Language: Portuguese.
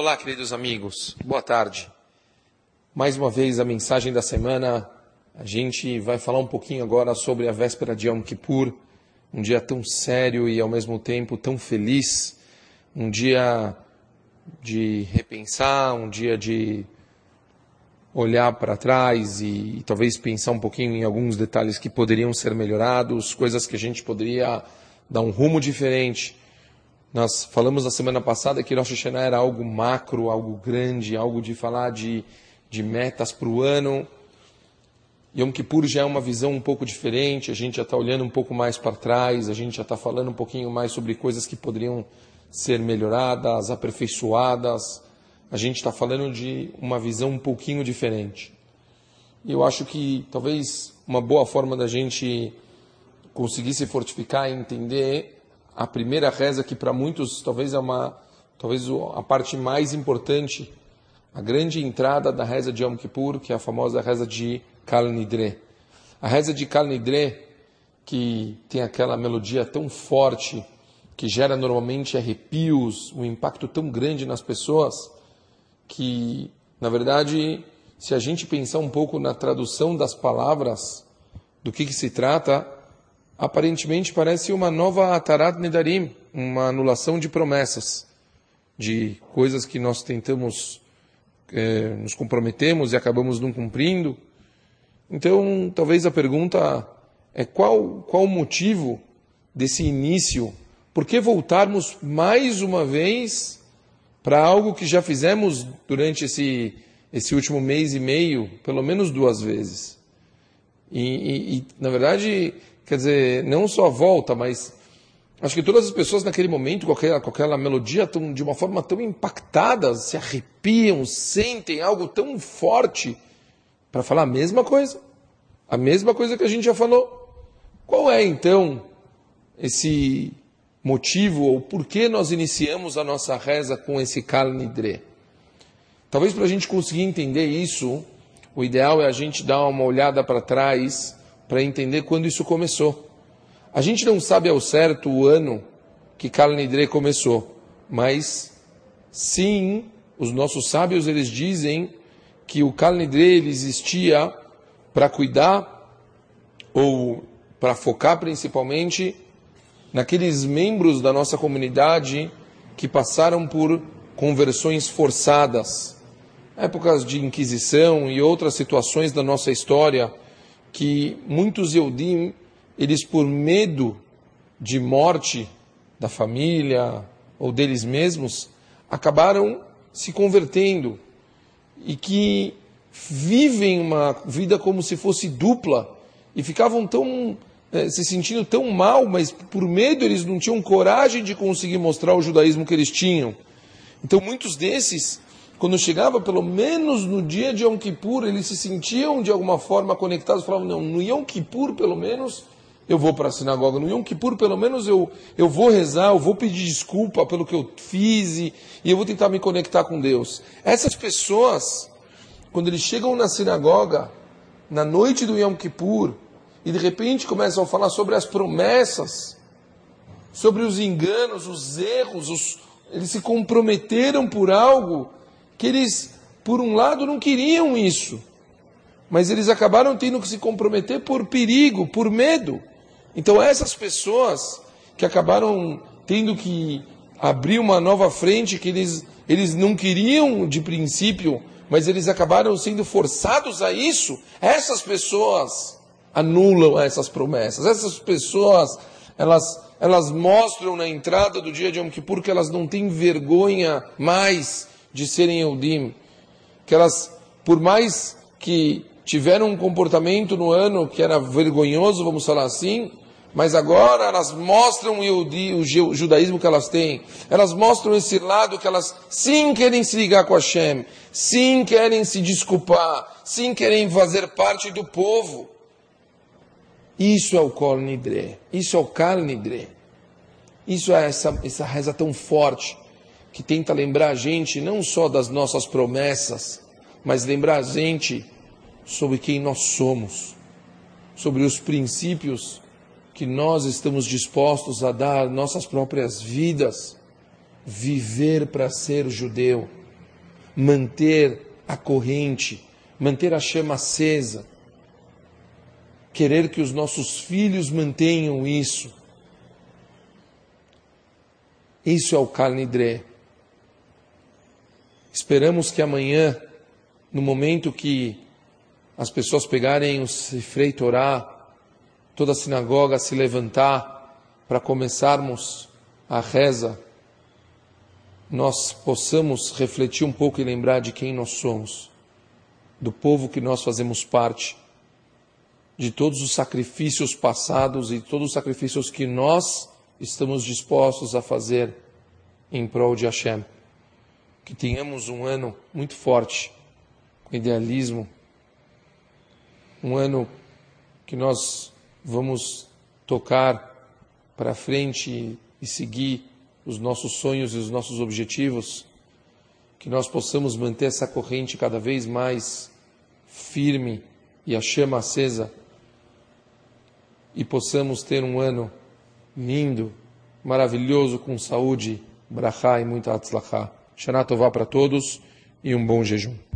Olá, queridos amigos. Boa tarde. Mais uma vez a mensagem da semana. A gente vai falar um pouquinho agora sobre a véspera de Yom Kippur, um dia tão sério e ao mesmo tempo tão feliz, um dia de repensar, um dia de olhar para trás e, e talvez pensar um pouquinho em alguns detalhes que poderiam ser melhorados, coisas que a gente poderia dar um rumo diferente nós falamos na semana passada que Rosh Hashanah era algo macro, algo grande, algo de falar de, de metas para o ano. Yom Kippur já é uma visão um pouco diferente, a gente já está olhando um pouco mais para trás, a gente já está falando um pouquinho mais sobre coisas que poderiam ser melhoradas, aperfeiçoadas. A gente está falando de uma visão um pouquinho diferente. E eu acho que talvez uma boa forma da gente conseguir se fortificar e entender a primeira reza que para muitos talvez é uma talvez a parte mais importante, a grande entrada da reza de Yom Kippur, que é a famosa reza de Kal Nidre. A reza de Kal Nidre, que tem aquela melodia tão forte, que gera normalmente arrepios, um impacto tão grande nas pessoas, que, na verdade, se a gente pensar um pouco na tradução das palavras, do que, que se trata, aparentemente parece uma nova Atarat Nedarim, uma anulação de promessas, de coisas que nós tentamos, é, nos comprometemos e acabamos não cumprindo. Então, talvez a pergunta é qual, qual o motivo desse início? Por que voltarmos mais uma vez para algo que já fizemos durante esse, esse último mês e meio, pelo menos duas vezes? E, e, e na verdade, Quer dizer, não só volta, mas acho que todas as pessoas naquele momento, com aquela, com aquela melodia tão, de uma forma tão impactada, se arrepiam, sentem algo tão forte para falar a mesma coisa. A mesma coisa que a gente já falou. Qual é então esse motivo ou por que nós iniciamos a nossa reza com esse Kal? Talvez para a gente conseguir entender isso, o ideal é a gente dar uma olhada para trás para entender quando isso começou. A gente não sabe ao certo o ano que Kalanidre começou, mas sim, os nossos sábios eles dizem que o Kalanidre existia para cuidar ou para focar principalmente naqueles membros da nossa comunidade que passaram por conversões forçadas, épocas de inquisição e outras situações da nossa história que muitos Eudim, eles por medo de morte da família ou deles mesmos, acabaram se convertendo e que vivem uma vida como se fosse dupla e ficavam tão eh, se sentindo tão mal, mas por medo eles não tinham coragem de conseguir mostrar o judaísmo que eles tinham. Então muitos desses quando chegava, pelo menos no dia de Yom Kippur, eles se sentiam de alguma forma conectados, falavam, não, no Yom Kippur, pelo menos, eu vou para a sinagoga, no Yom Kippur, pelo menos, eu, eu vou rezar, eu vou pedir desculpa pelo que eu fiz e, e eu vou tentar me conectar com Deus. Essas pessoas, quando eles chegam na sinagoga, na noite do Yom Kippur, e de repente começam a falar sobre as promessas, sobre os enganos, os erros, os, eles se comprometeram por algo que eles, por um lado, não queriam isso, mas eles acabaram tendo que se comprometer por perigo, por medo. Então, essas pessoas que acabaram tendo que abrir uma nova frente que eles, eles não queriam de princípio, mas eles acabaram sendo forçados a isso, essas pessoas anulam essas promessas. Essas pessoas, elas, elas mostram na entrada do dia de Yom Kippur que elas não têm vergonha mais de serem Eudim, que elas, por mais que tiveram um comportamento no ano que era vergonhoso, vamos falar assim, mas agora elas mostram o, judaísmo que elas têm. Elas mostram esse lado que elas sim querem se ligar com Hashem, sim querem se desculpar, sim querem fazer parte do povo. Isso é o Kol Nidre, isso é o Kal Nidre. Isso é essa, essa reza tão forte que tenta lembrar a gente não só das nossas promessas, mas lembrar a gente sobre quem nós somos, sobre os princípios que nós estamos dispostos a dar nossas próprias vidas, viver para ser judeu, manter a corrente, manter a chama acesa, querer que os nossos filhos mantenham isso. Isso é o Kalnidre. Esperamos que amanhã, no momento que as pessoas pegarem o Sifrei Torá, toda a sinagoga se levantar para começarmos a reza, nós possamos refletir um pouco e lembrar de quem nós somos, do povo que nós fazemos parte, de todos os sacrifícios passados e todos os sacrifícios que nós estamos dispostos a fazer em prol de Hashem. Que tenhamos um ano muito forte, com idealismo, um ano que nós vamos tocar para frente e seguir os nossos sonhos e os nossos objetivos, que nós possamos manter essa corrente cada vez mais firme e a chama acesa e possamos ter um ano lindo, maravilhoso, com saúde, brachá e muita atzlachá. Shana Tová para todos e um bom jejum.